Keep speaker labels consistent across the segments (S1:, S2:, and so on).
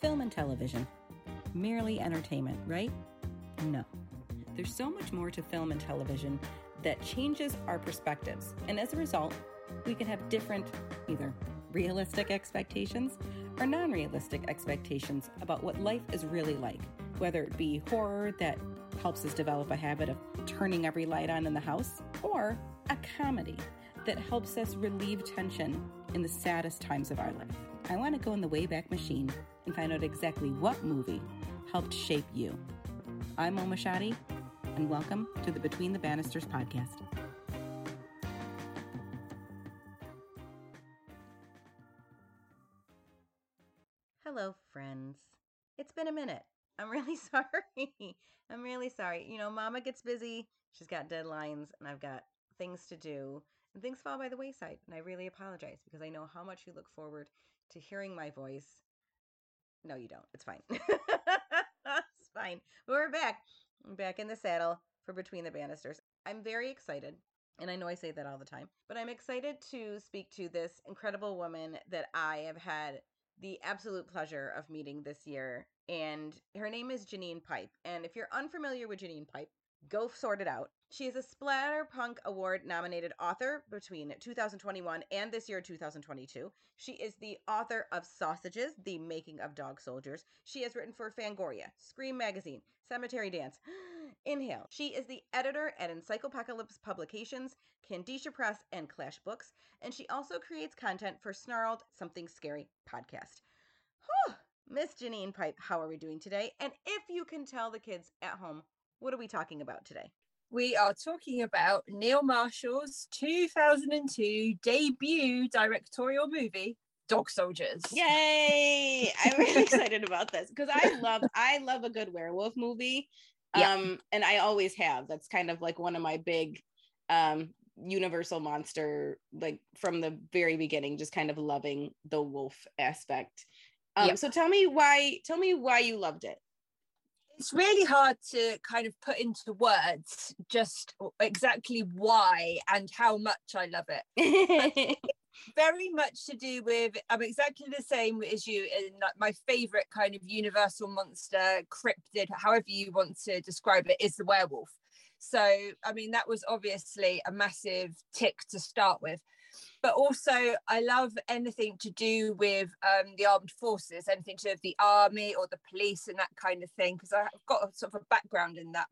S1: film and television. Merely entertainment, right? No. There's so much more to film and television that changes our perspectives, and as a result, we can have different, either realistic expectations or non realistic expectations about what life is really like, whether it be horror that helps us develop a habit of turning every light on in the house, or a comedy that helps us relieve tension in the saddest times of our life. I want to go in the Wayback Machine and find out exactly what movie helped shape you. I'm Oma Shadi, and welcome to the Between the Bannisters podcast. Hello, friends. It's been a minute. I'm really sorry. I'm really sorry. You know, mama gets busy. She's got deadlines, and I've got things to do, and things fall by the wayside. And I really apologize because I know how much you look forward to hearing my voice. No, you don't. It's fine. it's fine. We're back. I'm back in the saddle for Between the Bannisters. I'm very excited. And I know I say that all the time, but I'm excited to speak to this incredible woman that I have had the absolute pleasure of meeting this year. And her name is Janine Pipe. And if you're unfamiliar with Janine Pipe, go sort it out. She is a Splatterpunk Award nominated author between 2021 and this year 2022. She is the author of Sausages, The Making of Dog Soldiers. She has written for Fangoria, Scream Magazine, Cemetery Dance, Inhale. She is the editor at Encyclopocalypse Publications, Kandisha Press, and Clash Books, and she also creates content for Snarled Something Scary podcast. Whew. Miss Janine Pipe, how are we doing today? And if you can tell the kids at home, what are we talking about today?
S2: We are talking about Neil Marshall's 2002 debut directorial movie, Dog Soldiers.
S1: Yay! I'm really excited about this because I love I love a good werewolf movie. Yeah. Um, and I always have. That's kind of like one of my big um universal monster, like from the very beginning, just kind of loving the wolf aspect. Um, yep. so tell me why tell me why you loved it
S2: it's really hard to kind of put into words just exactly why and how much I love it. very much to do with I'm exactly the same as you in like my favorite kind of universal monster cryptid however you want to describe it is the werewolf so I mean that was obviously a massive tick to start with but also I love anything to do with um, the armed forces, anything to do with the army or the police and that kind of thing, because I've got a sort of a background in that.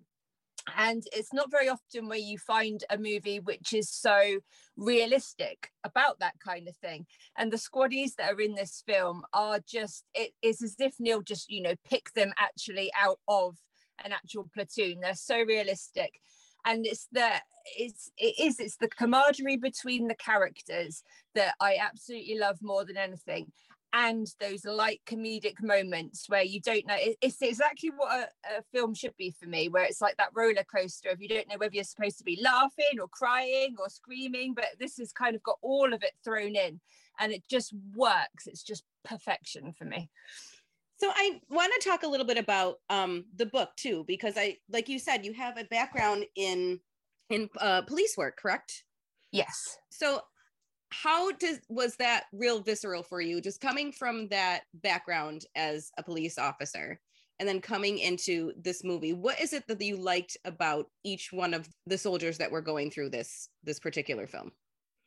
S2: And it's not very often where you find a movie which is so realistic about that kind of thing. And the squaddies that are in this film are just, it is as if Neil just, you know, picked them actually out of an actual platoon. They're so realistic and it's the it's it is it's the camaraderie between the characters that I absolutely love more than anything. And those light comedic moments where you don't know it's exactly what a, a, film should be for me where it's like that roller coaster of you don't know whether you're supposed to be laughing or crying or screaming but this has kind of got all of it thrown in and it just works. It's just perfection for me
S1: so I want to talk a little bit about um, the book too, because I, like you said, you have a background in in uh, police work, correct?
S2: Yes.
S1: So how does was that real visceral for you, just coming from that background as a police officer, and then coming into this movie? What is it that you liked about each one of the soldiers that were going through this this particular film?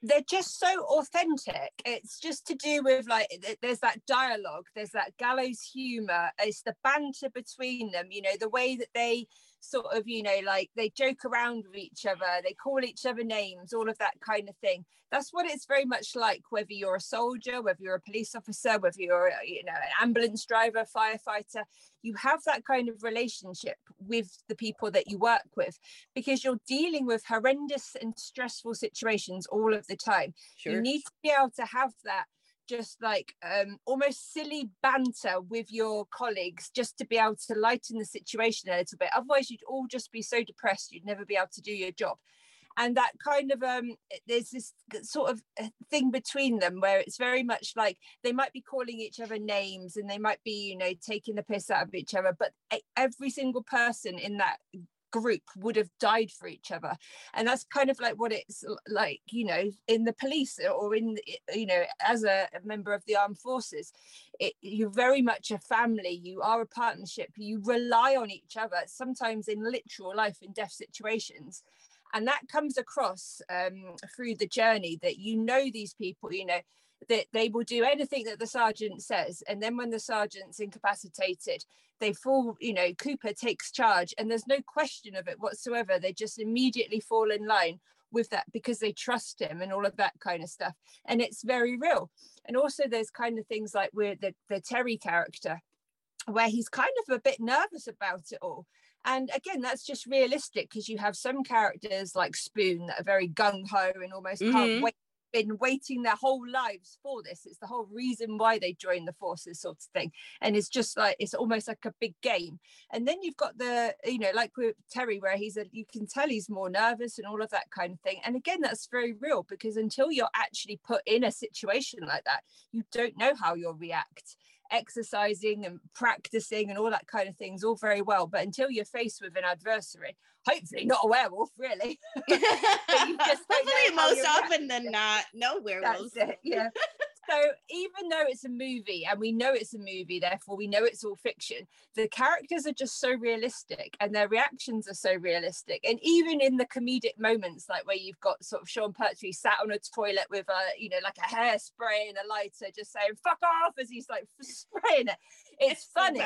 S2: They're just so authentic. It's just to do with like there's that dialogue, there's that gallows humor, it's the banter between them, you know, the way that they sort of, you know, like they joke around with each other, they call each other names, all of that kind of thing. That's what it's very much like, whether you're a soldier, whether you're a police officer, whether you're, you know, an ambulance driver, firefighter, you have that kind of relationship with the people that you work with because you're dealing with horrendous and stressful situations all of the time. Sure. You need to be able to have that just like um, almost silly banter with your colleagues just to be able to lighten the situation a little bit. Otherwise, you'd all just be so depressed you'd never be able to do your job. And that kind of um, there's this sort of uh, thing between them where it's very much like they might be calling each other names and they might be, you know, taking the piss out of each other, but every single person in that group would have died for each other. And that's kind of like what it's like you know in the police or in you know as a, a member of the armed forces it, you're very much a family you are a partnership you rely on each other sometimes in literal life and death situations. And that comes across um, through the journey that you know these people you know that they will do anything that the sergeant says and then when the sergeant's incapacitated they fall you know cooper takes charge and there's no question of it whatsoever. They just immediately fall in line with that because they trust him and all of that kind of stuff and it's very real. And also there's kind of things like with the, the terry character where he's kind of a bit nervous about it all. And again that's just realistic because you have some characters like spoon that are very gung-ho and almost mm-hmm. can't wait been waiting their whole lives for this. It's the whole reason why they join the forces, sort of thing. And it's just like it's almost like a big game. And then you've got the, you know, like with Terry, where he's a, you can tell he's more nervous and all of that kind of thing. And again, that's very real because until you're actually put in a situation like that, you don't know how you'll react exercising and practicing and all that kind of things all very well but until you're faced with an adversary hopefully not a werewolf really.
S1: Hopefully most often than not. No werewolves.
S2: yeah so even though it's a movie and we know it's a movie therefore we know it's all fiction the characters are just so realistic and their reactions are so realistic. And even in the comedic moments like where you've got sort of sean pertwee sat on a toilet with a you know like a hairspray and a lighter just saying fuck off as he's like spraying it. It's, it's funny.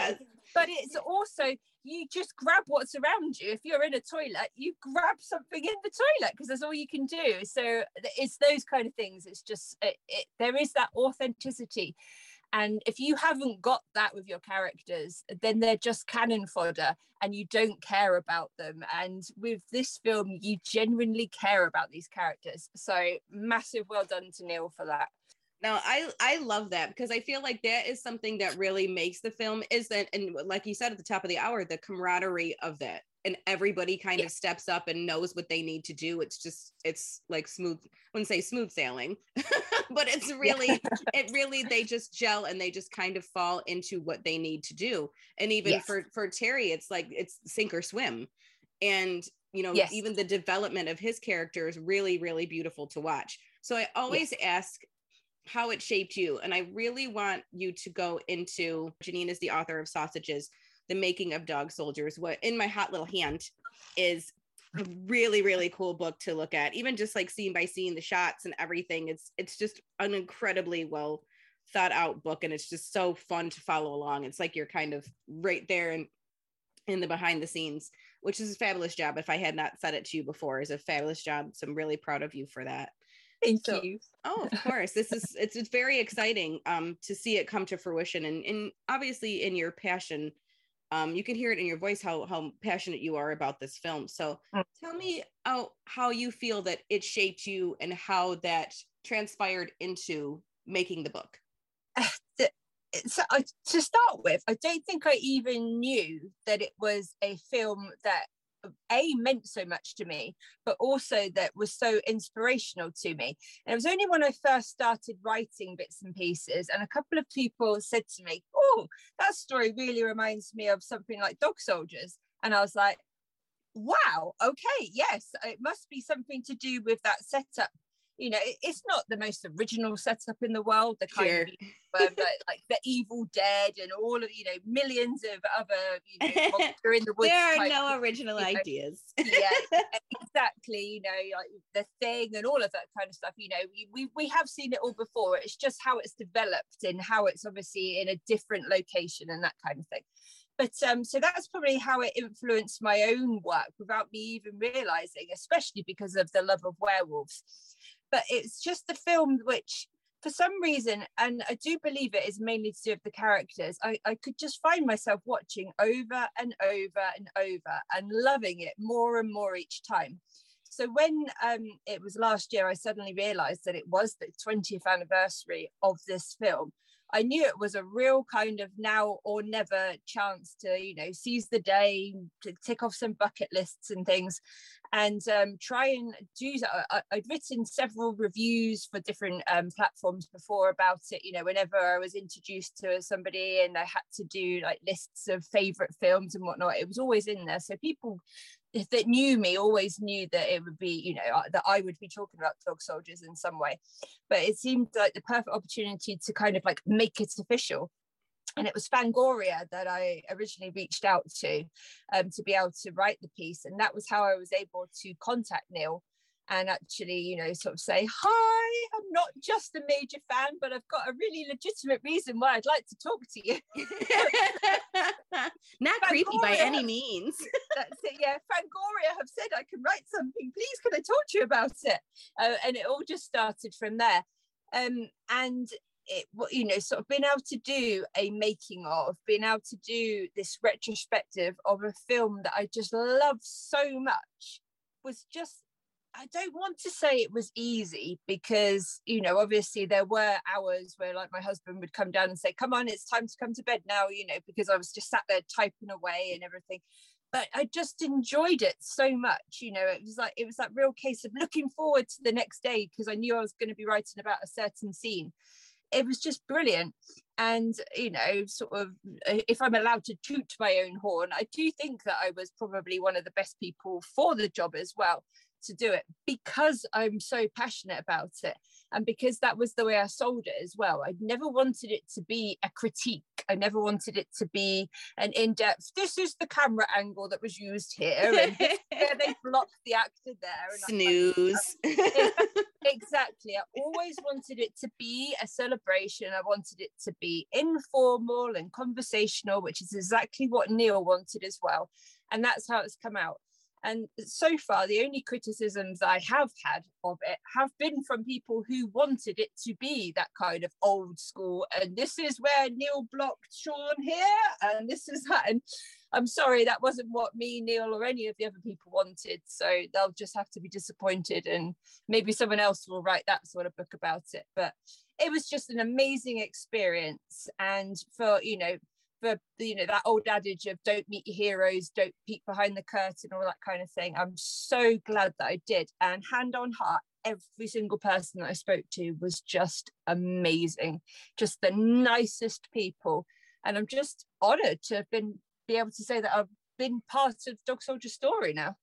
S2: but it's also you just grab what's around you. If you're in a toilet, you grab something in the toilet because that's all you can do. So it's those kind of things. It's just it, it, there is that authenticity. And if you haven't got that with your characters, then they're just cannon fodder and you don't care about them. And with this film, you genuinely care about these characters. So massive well done to Neil for that.
S1: Now I I love that because I feel like that is something that really makes the film is that and like you said at the top of the hour the camaraderie of that and everybody kind yeah. of steps up and knows what they need to do it's just it's like smooth I wouldn't say smooth sailing but it's really yeah. it really they just gel and they just kind of fall into what they need to do and even yes. for for Terry it's like it's sink or swim and you know yes. even the development of his character is really really beautiful to watch so I always yes. ask how it shaped you. And I really want you to go into Janine is the author of Sausages, the making of dog soldiers. What in my hot little hand is a really, really cool book to look at, even just like scene by scene, the shots and everything. It's it's just an incredibly well thought out book and it's just so fun to follow along. It's like you're kind of right there and in the behind the scenes, which is a fabulous job. If I had not said it to you before, is a fabulous job. So I'm really proud of you for that.
S2: Thank so, you.
S1: oh, of course. This is it's it's very exciting um to see it come to fruition and and obviously in your passion um you can hear it in your voice how how passionate you are about this film. So mm. tell me how how you feel that it shaped you and how that transpired into making the book.
S2: so I, to start with, I don't think I even knew that it was a film that a meant so much to me but also that was so inspirational to me. And it was only when i first started writing bits and pieces and a couple of people said to me oh that story really reminds me of something like dog soldiers. And i was like wow okay yes it must be something to do with that setup you know, it's not the most original setup in the world. The kind sure. of um, like, like, the Evil Dead and all of you know millions of other you know monster in the woods.
S1: there are no original you know, ideas.
S2: yeah, exactly. You know, like the Thing and all of that kind of stuff. You know, we, we we have seen it all before. It's just how it's developed and how it's obviously in a different location and that kind of thing but um, so that's probably how it influenced my own work without me even realizing, especially because of the love of werewolves but it's just the film which for some reason and i do believe it is mainly to do with the characters I, I could just find myself watching over and over and over and loving it more and more each time. So when um, it was last year i suddenly realized that it was the 20th anniversary of this film I knew it was a real kind of now or never chance to, you know, seize the day, to tick off some bucket lists and things, and um, try and do that. I, would written several reviews for different um, platforms before about it. You know, whenever I was introduced to somebody and I had to do like lists of favorite films and whatnot, it was always in there. So people that knew me always knew that it would be, you know, uh, that I would be talking about dog soldiers in some way. But it seemed like the perfect opportunity to kind of like make it official. And it was Fangoria that I originally reached out to um, to be able to write the piece. And that was how I was able to contact Neil and actually, you know, sort of say, Hi, I'm not just a major fan, but I've got a really legitimate reason why I'd like to talk to you.
S1: not creepy by any means.
S2: Yeah. Fangoria have said I can write something. Please, can I talk to you about it? Uh, and it all just started from there. Um, and it, you know, sort of being able to do a making of, being able to do this retrospective of a film that I just love so much was just I don't want to say it was easy because, you know, obviously there were hours where like my husband would come down and say, come on, it's time to come to bed now, you know, because I was just sat there typing away and everything. But I just enjoyed it so much, you know, it was like, it was that real case of looking forward to the next day because I knew I was going to be writing about a certain scene. It was just brilliant. And, you know, sort of, uh, if I'm allowed to toot my own horn, I do think that I was probably one of the best people for the job as well to do it because I'm so passionate about it and because that was the way I sold it as well. I never wanted it to be a critique. I never wanted it to be an in-depth. This is the camera angle that was used here, and yeah, they blocked the actor there. And
S1: Snooze.
S2: exactly. I always wanted it to be a celebration. I wanted it to be informal and conversational, which is exactly what Neil wanted as well, and that's how it's come out. And so far, the only criticisms I have had of it have been from people who wanted it to be that kind of old school. And this is where Neil blocked Sean here, and this is that. And I'm sorry, that wasn't what me, Neil, or any of the other people wanted. So they'll just have to be disappointed, and maybe someone else will write that sort of book about it. But it was just an amazing experience. And for, you know, for you know that old adage of don't meet your heroes don't peek behind the curtain all that kind of thing. I'm so glad that i did. And hand on heart every single person that i spoke to was just amazing just the nicest people. And i'm just honored to have been be able to say that i've been part of dog soldier story now.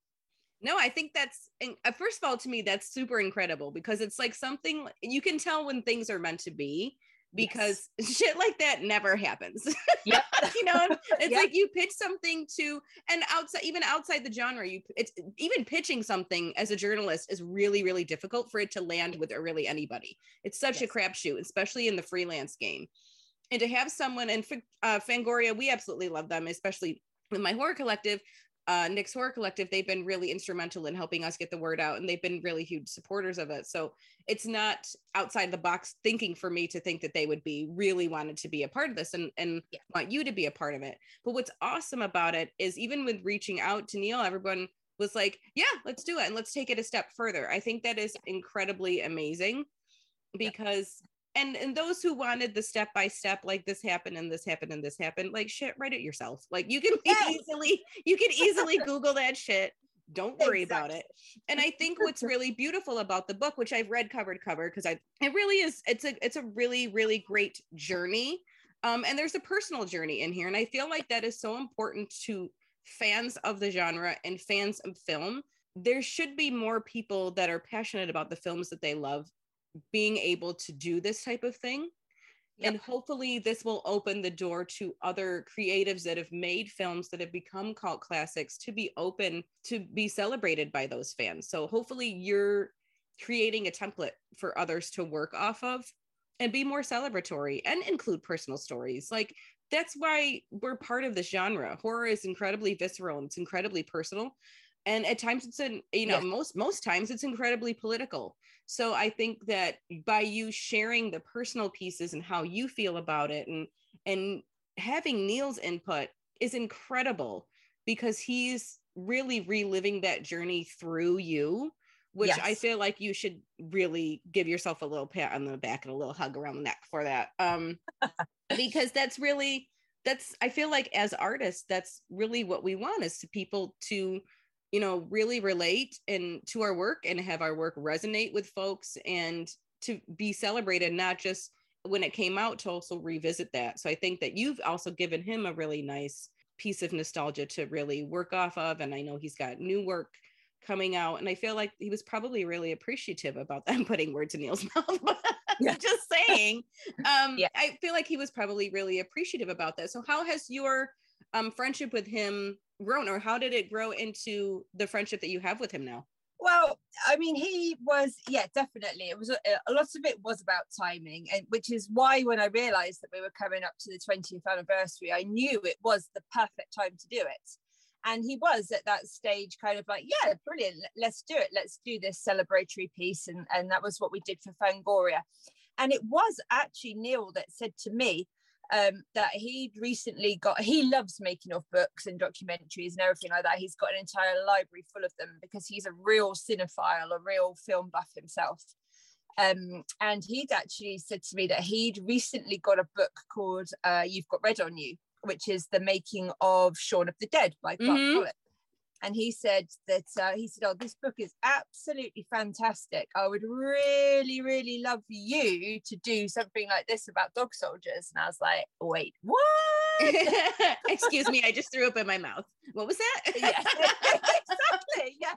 S1: No i think that's uh, first of all to me that's super incredible because it's like something you can tell when things are meant to be because yes. shit like that never happens.
S2: Yeah.
S1: you know, it's yep. like you pitch something to and outside even outside the genre, you it's even pitching something as a journalist is really, really difficult for it to land with really anybody. It's such yes. a crapshoot, especially in the freelance game. And to have someone and uh, Fangoria, we absolutely love them, especially with my horror collective uh, Nick's Horror Collective, they've been really instrumental in helping us get the word out and they've been really huge supporters of it. So it's not outside the box thinking for me to think that they would be really wanted to be a part of this and, and yeah. want you to be a part of it. But what's awesome about it is even with reaching out to Neil, everyone was like, yeah, let's do it and let's take it a step further. I think that is incredibly amazing because and and those who wanted the step by step like this happened and this happened and this happened like shit write it yourself. Like you can yes. easily you can easily google that shit. Don't worry exactly. about it. And i think what's really beautiful about the book which i've read cover to cover because i it really is it's a it's a really really great journey. Um and there's a personal journey in here and i feel like that is so important to fans of the genre and fans of film. There should be more people that are passionate about the films that they love being able to do this type of thing. Yep. And hopefully, this will open the door to other creatives that have made films that have become cult classics to be open to be celebrated by those fans. So, hopefully, you're creating a template for others to work off of and be more celebratory and include personal stories. Like, that's why we're part of this genre. Horror is incredibly visceral and it's incredibly personal. And at times it's an, you know, most most times it's incredibly political so I think that by you sharing the personal pieces and how you feel about it and and having Neil's input is incredible because he's really reliving that journey through you which yes. I feel like you should really give yourself a little pat on the back and a little hug around the neck for that. Um, because that's really that's I feel like as artists, that's really what we want is to people to you know really relate and to our work and have our work resonate with folks and to be celebrated not just when it came out to also revisit that so i think that you've also given him a really nice piece of nostalgia to really work off of. And I know he's got new work coming out. And I feel like he was probably really appreciative about them putting words in Neil's mouth. yeah. just saying. Um, yeah. I feel like he was probably really appreciative about that. So how has your um, friendship with him grown or how did it grow into the friendship that you have with him now?
S2: Well, I mean, he was, yeah, definitely. It was a, a, lot of it was about timing, and which is why when I realised that we were coming up to the 20th anniversary, I knew it was the perfect time to do it. And he was at that stage, kind of like, yeah, brilliant, let's do it, let's do this celebratory piece, and and that was what we did for Fangoria. And it was actually Neil that said to me, um, that he'd recently got he loves making of books and documentaries and everything like that. He's got an entire library full of them because he's a real cinephile a real film buff himself. Um, and he'd actually said to me that he'd recently got a book called uh, you've got red on you which is the making of Shaun of the Dead by Clark mm-hmm and he said that uh, he said, "Oh, this book is absolutely fantastic. I would really, really love you to do something like this about dog soldiers." And I was like, "Wait, what?"
S1: Excuse me, I just threw up in my mouth. What was that?
S2: yeah, exactly. Yeah,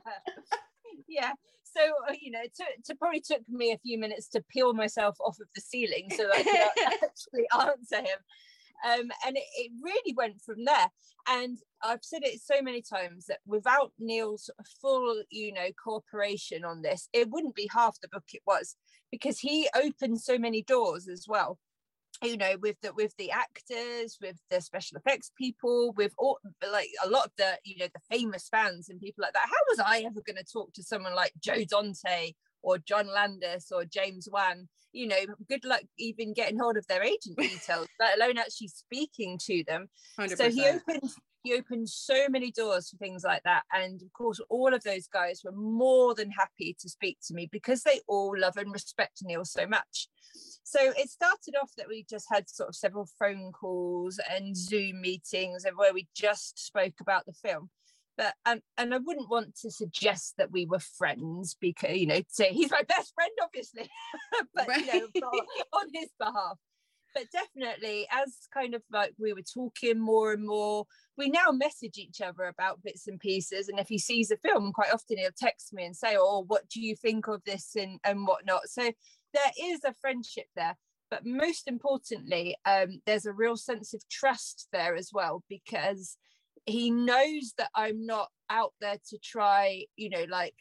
S2: yeah. So uh, you know, it, it probably took me a few minutes to peel myself off of the ceiling so that I could actually answer him um, and it, it, really went from there. And I've said it so many times that without Neil's full, you know, cooperation on this, it wouldn't be half the book it was because he opened so many doors as well you know with the with the actors with the special effects people with all like a lot of the you know the famous fans and people like that how was i ever going to talk to someone like joe dante or john landis or james wan you know, good luck even getting hold of their agent details, let alone actually speaking to them. 100%. So he opened he opened so many doors for things like that. And of course, all of those guys were more than happy to speak to me because they all love and respect Neil so much. So it started off that we just had sort of several phone calls and Zoom meetings and where we just spoke about the film but and and I wouldn't want to suggest that we were friends because you know say he's my best friend obviously but right. you know on his behalf. But definitely as kind of like we were talking more and more we now message each other about bits and pieces. And if he sees a film quite often he'll text me and say oh what do you think of this? and and whatnot. So there is a friendship there. But most importantly um, there's a real sense of trust there as well because he knows that I'm not out there to try, you know, like,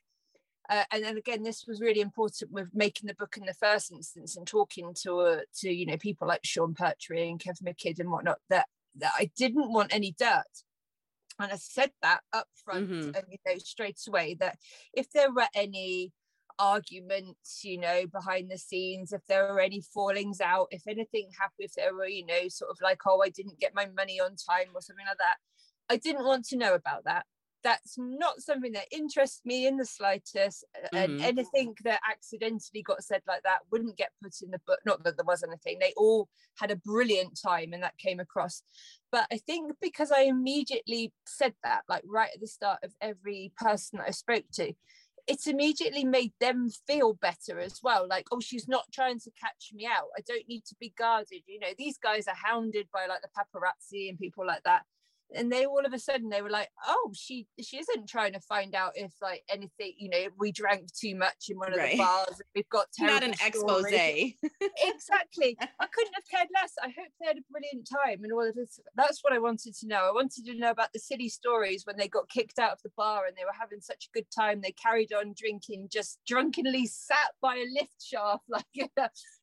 S2: uh, and then again, this was really important with making the book in the first instance and talking to uh, to you know people like Sean Pertwee and Kevin McKidd and whatnot. That that I didn't want any dirt, and I said that up front mm-hmm. and you know straight away that if there were any arguments, you know, behind the scenes, if there were any fallings out, if anything happened, if there were, you know, sort of like, oh, I didn't get my money on time or something like that, I didn't want to know about that. That's not something that interests me in the slightest. Mm-hmm. And anything that accidentally got said like that wouldn't get put in the book. Not that there was anything. They all had a brilliant time and that came across. But I think because I immediately said that, like right at the start of every person that I spoke to, it's immediately made them feel better as well. Like, oh, she's not trying to catch me out. I don't need to be guarded. You know, these guys are hounded by like the paparazzi and people like that and they all of a sudden they were like oh she she isn't trying to find out if like anything you know we drank too much in one of right. the bars we've got
S1: not an expose.
S2: Exactly. I couldn't have cared less. I hope they had a brilliant time and all of this. That's what i wanted to know. I wanted to know about the silly stories when they got kicked out of the bar and they were having such a good time. They carried on drinking just drunkenly sat by a lift shaft like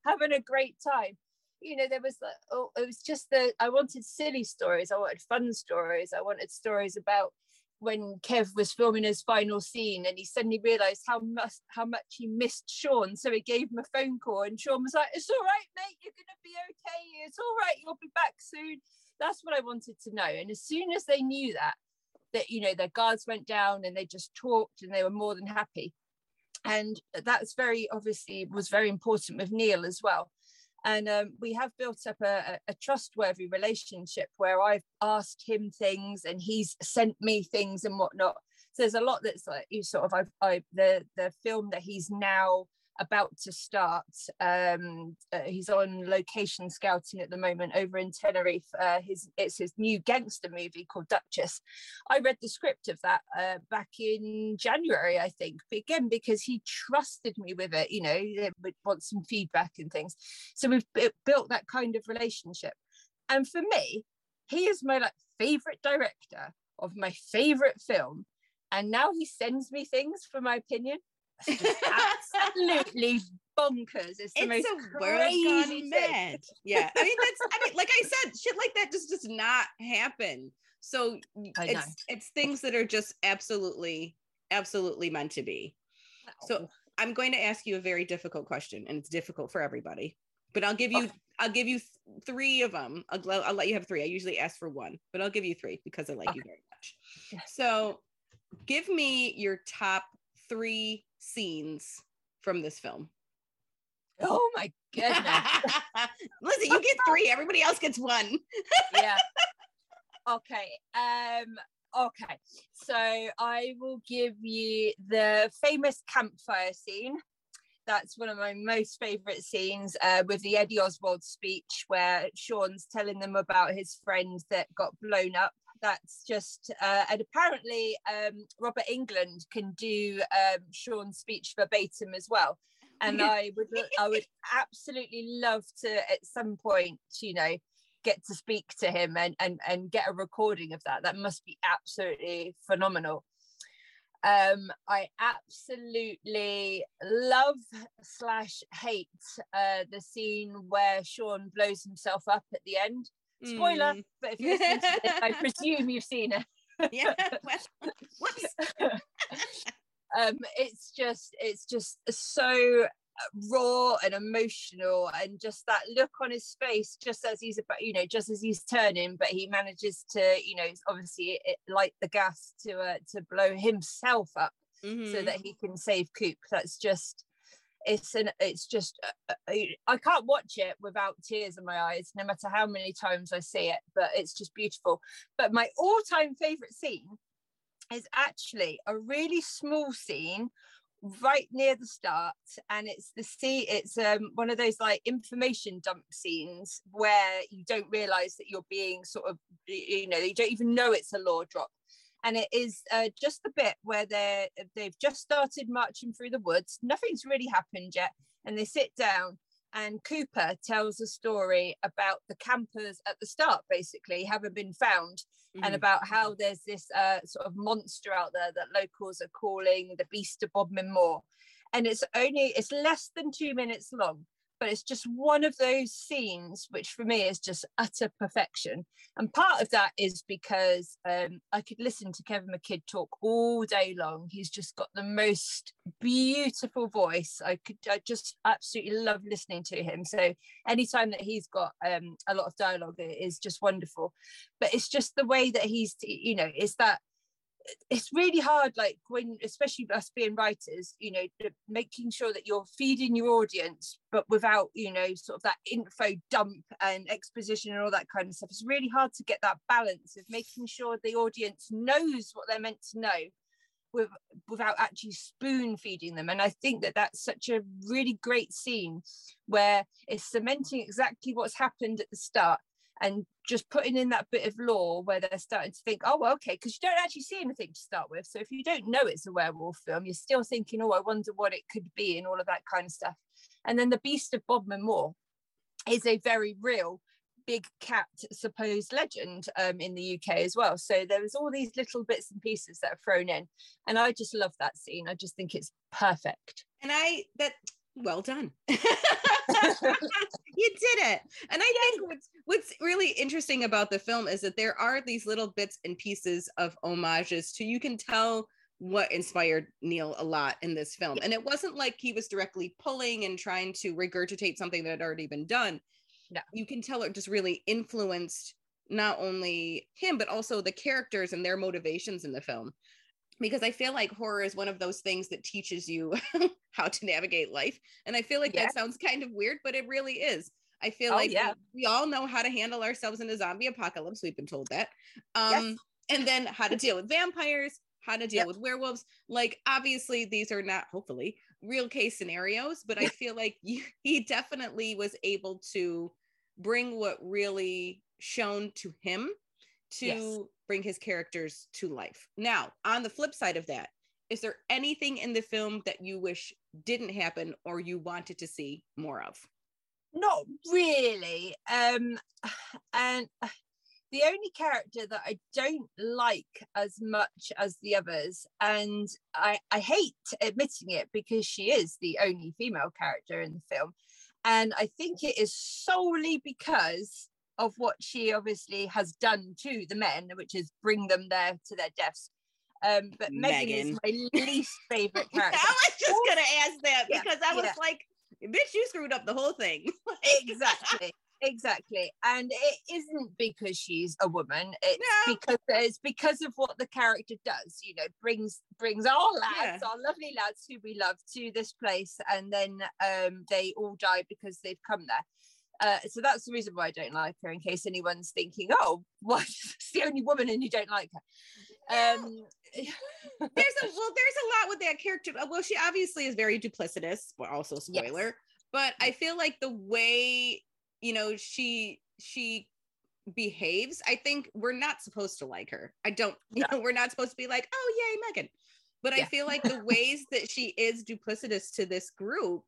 S2: having a great time you know there was like oh it was just the i wanted silly stories i wanted fun stories i wanted stories about when kev was filming his final scene and he suddenly realized how much how much he missed sean so he gave him a phone call and sean was like it's all right mate you're gonna be okay it's all right you'll be back soon. That's what i wanted to know and as soon as they knew that that you know their guards went down and they just talked and they were more than happy. And that's very obviously was very important with neil as well and um, we have built up a, a, trustworthy relationship where I've asked him things and he's sent me things and whatnot. So there's a lot that's like you sort of I've I, the the film that he's now about to start. Um, uh, he's on location scouting at the moment over in Tenerife. Uh, his it's his new gangster movie called Duchess. I read the script of that uh, back in January, I think. But again, because he trusted me with it, you know, would want some feedback and things. So we've built that kind of relationship. And for me, he is my like favorite director of my favorite film. And now he sends me things for my opinion absolutely bonkers. It's the it's most crazy mad.
S1: Yeah, I mean that's. I mean, like I said, shit like that just does not happen. So it's it's things that are just absolutely, absolutely meant to be. So I'm going to ask you a very difficult question, and it's difficult for everybody. But I'll give you okay. I'll give you th- three of them. I'll, I'll let you have three. I usually ask for one, but I'll give you three because I like okay. you very much. So, give me your top three scenes from this film.
S2: Oh my goodness.
S1: Listen, you get three, everybody else gets one.
S2: yeah. Okay. Um okay. So I will give you the famous campfire scene. That's one of my most favorite scenes uh, with the Eddie Oswald speech where Sean's telling them about his friend that got blown up that's just uh, and apparently um, Robert Englund can do um, Sean's speech verbatim as well. And I would I would absolutely love to at some point, you know, get to speak to him and and and get a recording of that. That must be absolutely phenomenal. Um, I absolutely love slash hate uh, the scene where Sean blows himself up at the end. Spoiler, mm. but if you're listening to this, I presume you've seen it.
S1: yeah. Well, whoops.
S2: um, it's just, it's just so raw and emotional and just that look on his face just as he's about you know just as he's turning but he manages to you know obviously it, light the gas to uh, to blow himself up mm-hmm. so that he can save coop that's just it's an it's just uh, uh, I can't watch it without tears in my eyes no matter how many times I see it but it's just beautiful. But my all-time favorite scene is actually a really small scene right near the start and it's the sea it's um one of those like information dump scenes where you don't realize that you're being sort of you know you don't even know it's a lore drop and it is uh, just the bit where they're they've just started marching through the woods nothing's really happened yet and they sit down and cooper tells a story about the campers at the start basically haven't been found mm-hmm. and about how there's this uh, sort of monster out there that locals are calling the beast of bodmin moor and it's only it's less than two minutes long but it's just one of those scenes which for me is just utter perfection. And part of that is because um, i could listen to kevin mckidd talk all day long. He's just got the most beautiful voice. I could i just absolutely love listening to him. So anytime that he's got um, a lot of dialogue it is just wonderful. But it's just the way that he's you know is that it's really hard like when especially us being writers you know making sure that you're feeding your audience but without you know sort of that info dump and exposition and all that kind of stuff. It's really hard to get that balance of making sure the audience knows what they're meant to know with, without actually spoon feeding them. And i think that that's such a really great scene where it's cementing exactly what's happened at the start and just putting in that bit of lore where they're starting to think, oh, well, okay, because you don't actually see anything to start with. So if you don't know it's a werewolf film, you're still thinking, oh, I wonder what it could be and all of that kind of stuff. And then the Beast of Bodmin Moor is a very real big cat supposed legend um, in the UK as well. So there was all these little bits and pieces that are thrown in, and I just love that scene. I just think it's perfect.
S1: And I that well done. you did it. And I think what's what's really interesting about the film is that there are these little bits and pieces of homages to you can tell what inspired Neil a lot in this film. And it wasn't like he was directly pulling and trying to regurgitate something that had already been done.
S2: No.
S1: You can tell it just really influenced not only him, but also the characters and their motivations in the film because I feel like horror is one of those things that teaches you how to navigate life. And I feel like yeah. that sounds kind of weird, but it really is. I feel oh, like yeah. we, we, all know how to handle ourselves in a zombie apocalypse. We've been told that. Um, yes. And then how to deal with vampires, how to deal yep. with werewolves. Like, obviously, these are not, hopefully, real case scenarios, but I feel like you, he definitely was able to bring what really shown to him to
S2: Yes.
S1: bring his characters to life. Now, on the flip side of that, is there anything in the film that you wish didn't happen or you wanted to see more of?
S2: not really um and the only character that i don't like as much as the others and i i hate admitting it because she is the only female character in the film and i think it is solely because of what she obviously has done to the men which is bring them there to their deaths um but megan, is my least favorite character.
S1: I was just gonna ask that
S2: Yeah,
S1: because I was
S2: yeah.
S1: like, bitch, you screwed up the whole thing.
S2: exactly exactly and it isn't because she's a woman it's
S1: No.
S2: because it's because of what the character does you know brings brings our lads our lovely lads who we love to this place and then um they all die because they've come there uh, so that's the reason why I don't like her. In case anyone's thinking, "Oh, what? It's the only woman and you don't like her." Um,
S1: there's a well, there's a lot with that character. Uh, Well, she obviously is very duplicitous, but also
S2: Yes.
S1: spoiler. But I feel like the way you know she she behaves, I think we're not supposed to like her. I don't, you know, we're not supposed to be like, oh yay, Megan. But I feel like the ways that she is duplicitous to this group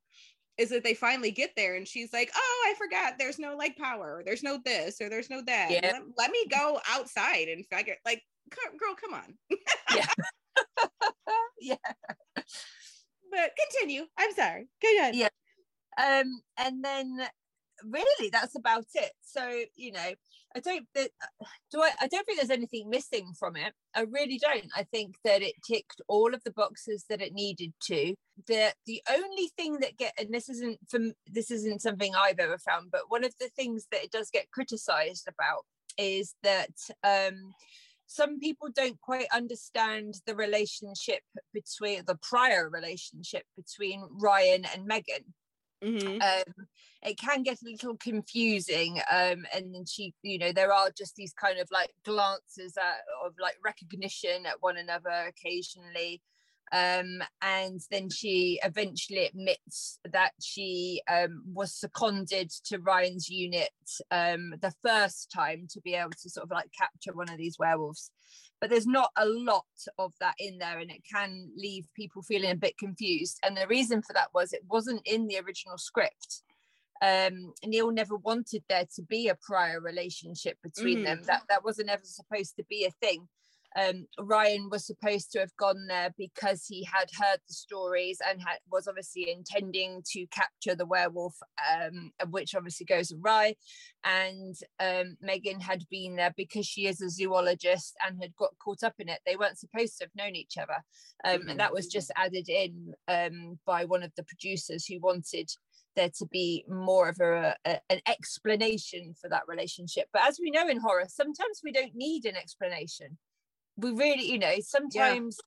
S1: is that they finally get there and she's like, oh, I forgot there's no like power, or there's no this, or there's no that.
S2: Yeah.
S1: Let, let me go outside and figure like girl, come on.
S2: yeah.
S1: But continue. I'm sorry. Go ahead.
S2: Yeah. um and then really that's about it so you know i don't that do i i don't think there's anything missing from it i really don't i think that it ticked all of the boxes that it needed to the the only thing that get and this isn't from this isn't something i've ever found but one of the things that it does get criticized about is that um some people don't quite understand the relationship between the prior relationship between Ryan and Megan
S1: Mhm.
S2: um, it can get a little confusing um, and then she you know there are just these kind of like glances at, of like recognition at one another occasionally um, and then she eventually admits that she um, was seconded to Ryan's unit um, the first time to be able to sort of like capture one of these werewolves. But there's not a lot of that in there and it can leave people feeling a bit confused. And the reason for that was it wasn't in the original script. Um neil never wanted there to be a prior relationship between them. That that wasn't ever supposed to be a thing um ryan was supposed to have gone there because he had heard the stories and had was obviously intending to capture the werewolf um which obviously goes awry and um, Megan had been there because she is a zoologist and had got caught up in it. They weren't supposed to have known each other,
S1: Mhm.
S2: and that was just added in um, by one of the producers who wanted there to be more of a, a an explanation for that relationship. But as we know in horror, sometimes we don't need an explanation. We really, you know, sometimes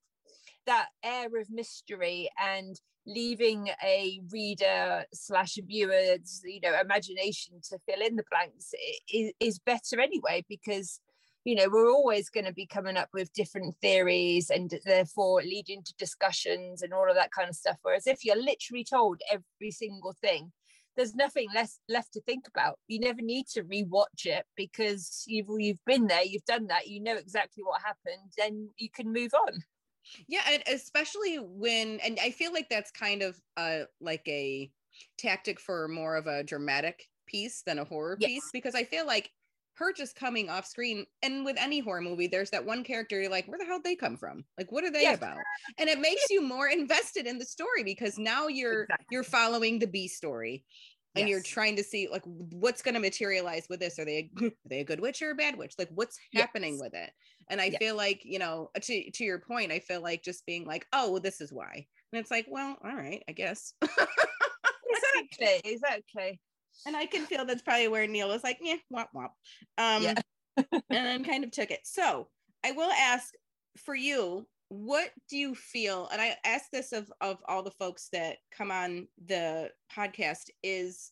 S2: that air of mystery and leaving a reader slash viewer's you know imagination to fill in the blanks is, is better anyway because you know we're always going to be coming up with different theories and therefore leading to discussions and all of that kind of stuff. Whereas if you're literally told every single thing there's nothing less left to think about you never need to rewatch it because you've you've been there you've done that you know exactly what happened then you can move on
S1: Yeah, and especially when, and I feel like that's kind of uh like a tactic for more of a dramatic piece than a horror
S2: Yes.
S1: piece because I feel like her just coming off screen and with any horror movie there's that one character you're like where the hell they come from? Like what are they
S2: Yes.
S1: about? And it makes you more invested in the story because now you're
S2: Exactly.
S1: you're following the b story and you're trying to see like what's going to materialize with this? Are they a, are they a good witch or a bad witch? Like what's happening
S2: Yes.
S1: with it? And i
S2: Yes.
S1: feel like you know uh, to, to your point i feel like just being like oh well, this is why. And it's like well all right i guess.
S2: Exactly. Exactly
S1: and i can feel that's probably where neil was like yeah womp womp um
S2: Yeah.
S1: and then kind of took it so i will ask for you what do you feel and i ask this of of all the folks that come on the podcast is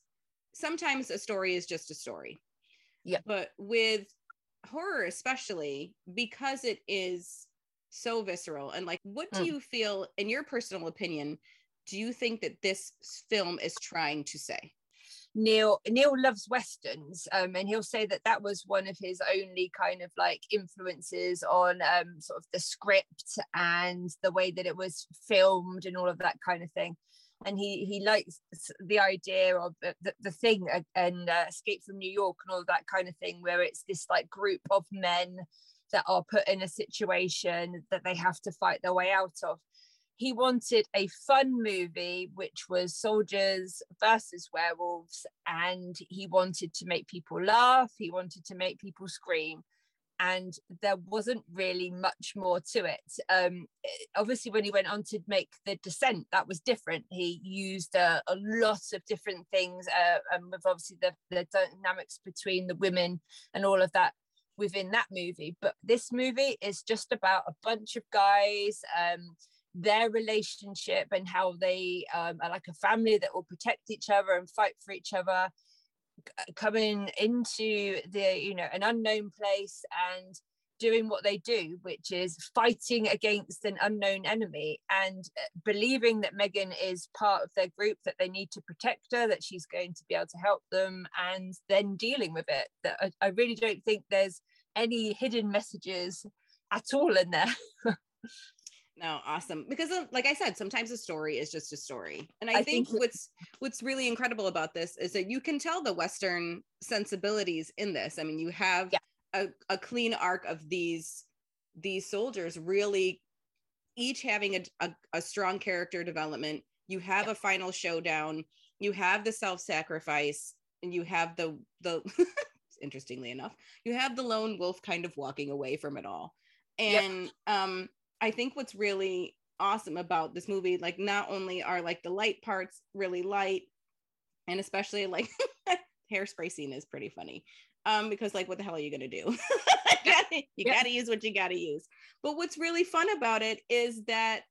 S1: sometimes a story is just a story
S2: Yeah.
S1: but with horror especially because it is so visceral and like what do
S2: Mm.
S1: you feel in your personal opinion do you think that this film is trying to say?
S2: Neil Neil loves westerns, um, and he'll say that that was one of his only kind of like influences on um, sort of the script and the way that it was filmed and all of that kind of thing. And he he likes the idea of the, the, thing and uh, Escape from New York and all of that kind of thing, where it's this like group of men that are put in a situation that they have to fight their way out of he wanted a fun movie which was soldiers versus werewolves and he wanted to make people laugh he wanted to make people scream and there wasn't really much more to it. Um, obviously when he went on to make the descent that was different. He used a, a lot of different things uh, and with obviously the, the dynamics between the women and all of that within that movie. But this movie is just about a bunch of guys um, their relationship and how they um, are like a family that will protect each other and fight for each other coming into the you know an unknown place and doing what they do which is fighting against an unknown enemy and uh, believing that megan is part of their group that they need to protect her that she's going to be able to help them and then dealing with it. That i, I really don't think there's any hidden messages at all in there
S1: no awesome because like i said sometimes a story is just a story and i, I think, think, what's what's really incredible about this is that you can tell the western sensibilities in this i mean you have yeah. a, a clean arc of these these soldiers really each having a, a, a strong character development you have yeah. a final showdown you have the self-sacrifice and you have the the interestingly enough you have the lone wolf kind of walking away from it all and yep. um I think what's really awesome about this movie, like not only are like the light parts really light, and especially like hairspray scene is pretty funny. Um, because like what the hell are you gonna do? you, gotta, you gotta use what you gotta use. But what's really fun about it is that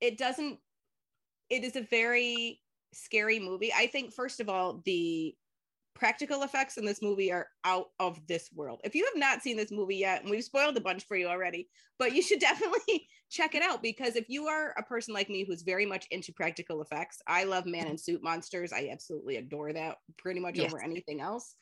S1: it doesn't it is a very scary movie. I think first of all, the practical effects in this movie are out of this world. If you have not seen this movie yet, and we've spoiled a bunch for you already, but you should definitely check it out because if you are a person like me who's very much into practical effects, I love man in suit monsters. I absolutely adore that pretty much yes. over anything else.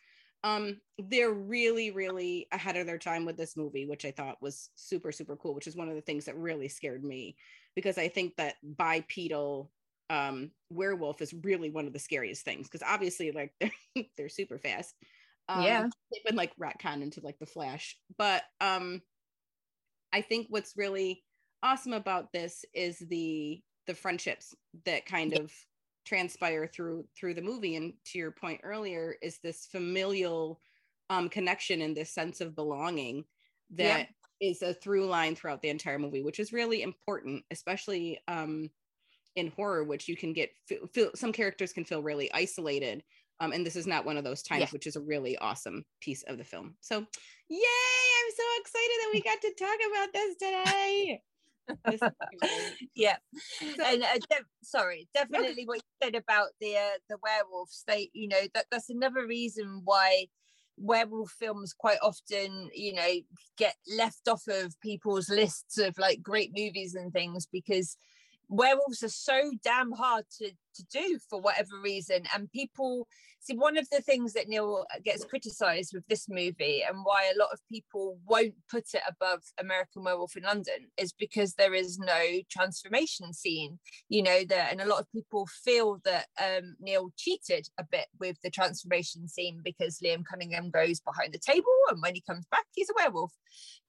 S1: Um, they're really, really ahead of their time with this movie, which I thought was super, super cool, which is one of the things that really scared me because I think that bipedal um, werewolf is really one of the scariest things because obviously like they're, they're super fast. Um, yeah, they've been like retcon into like the Flash, but um, I think what's really awesome about this is the the friendships that kind yeah. of transpire through through the movie and to your point earlier is this familial um, connection and this sense of belonging that yeah. is a through line throughout the entire movie which is really important especially um, in horror which you can get feel, feel some characters can feel really isolated um, and this is not one of those times yeah. which is a really awesome piece of the film. So yay! I'm so excited that we got to talk about this today.
S2: Yeah. So, and uh, de- sorry definitely what you said about the uh, the werewolves they you know that that's another reason why werewolf films quite often you know get left off of people's lists of like great movies and things because werewolves are so damn hard to, to do for whatever reason. And people see one of the things that Neil gets criticized with this movie and why a lot of people won't put it above American Werewolf in London is because there is no transformation scene, you know, that and a lot of people feel that um, Neil cheated a bit with the transformation scene because Liam Cunningham goes behind the table and when he comes back, he's a werewolf.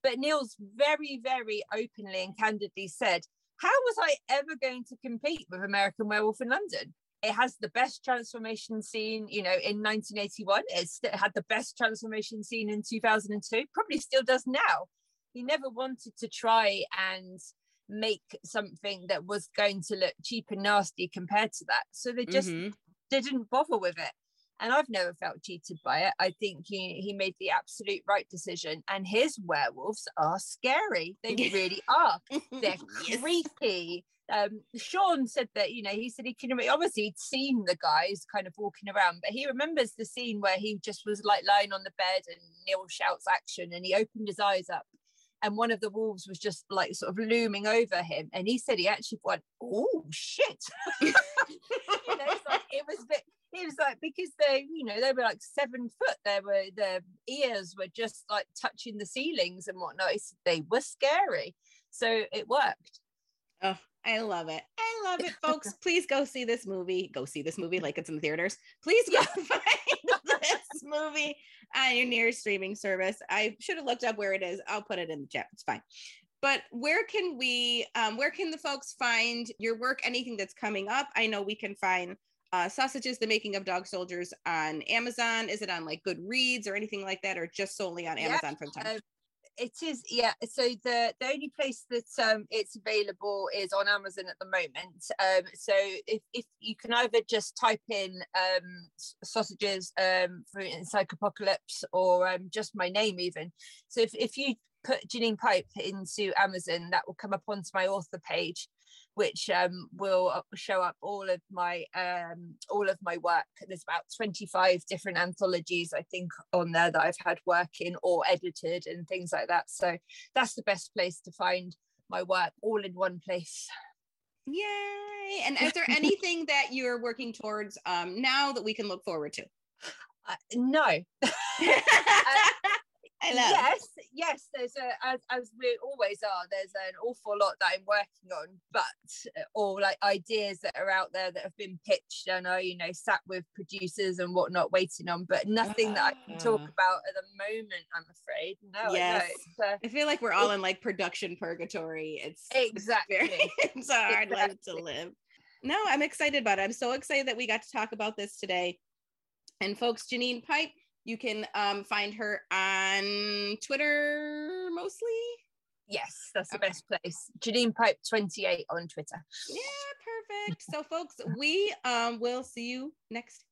S2: But Neil's very, very openly and candidly said how was I ever going to compete with American Werewolf in London? It has the best transformation scene, you know, in 1981. It had the best transformation scene in 2002, probably still does now. He never wanted to try and make something that was going to look cheap and nasty compared to that. So they just mm-hmm. didn't bother with it and I've never felt cheated by it. I think he, he made the absolute right decision. And his werewolves are scary. They really are. They're yes. creepy. Um, Sean said that, you know, he said he can obviously he'd seen the guys kind of walking around, but he remembers the scene where he just was like lying on the bed and Neil shouts action and he opened his eyes up and one of the wolves was just like sort of looming over him and he said he actually went oh shit you know it's like it was a bit it was like because they you know they were like seven foot they were their ears were just like touching the ceilings and whatnot it's, they were scary so it worked
S1: Oh, I love it. I love it, folks. Please go see this movie. Go see this movie like it's in the theaters. Please go find this movie on your nearest streaming service. I should have looked up where it is. I'll put it in the chat. It's fine. But where can we, um, where can the folks find your work? Anything that's coming up? I know we can find uh, Sausages, The Making of Dog Soldiers on Amazon. Is it on like Goodreads or anything like that, or just solely on Amazon for the time?
S2: um, it is yeah so the the only place that um it's available is on amazon at the moment um so if, if you can either just type in um sausages um for Encyclopocalypse or um just my name even so if, if you put janine pipe into amazon that will come up onto my author page which um, will show up all of my um, all of my work. There's about 25 different anthologies, I think, on there that I've had work in or edited and things like that. So that's the best place to find my work all in one place.
S1: Yay! And is there anything that you're working towards um, now that we can look forward to?
S2: Uh, no. uh. Yes, yes. There's a as, as we always are. There's an awful lot that I'm working on, but uh, or like ideas that are out there that have been pitched and are you know sat with producers and whatnot waiting on, but nothing that I can talk
S1: Ah.
S2: about at the moment. I'm afraid. No,
S1: Yes.
S2: I know. It's, uh,
S1: I feel like we're all in like production purgatory. It's it's
S2: Exactly.
S1: very- It's a hard life to live. No, I'm excited about it. I'm so excited that we got to talk about this today. And folks, Janine Pipe, you can um, find her on Twitter mostly.
S2: yes, that's the
S1: Okay.
S2: best place. Janine Pipe 28 on Twitter.
S1: Yeah, perfect. So, folks, we um, will see you next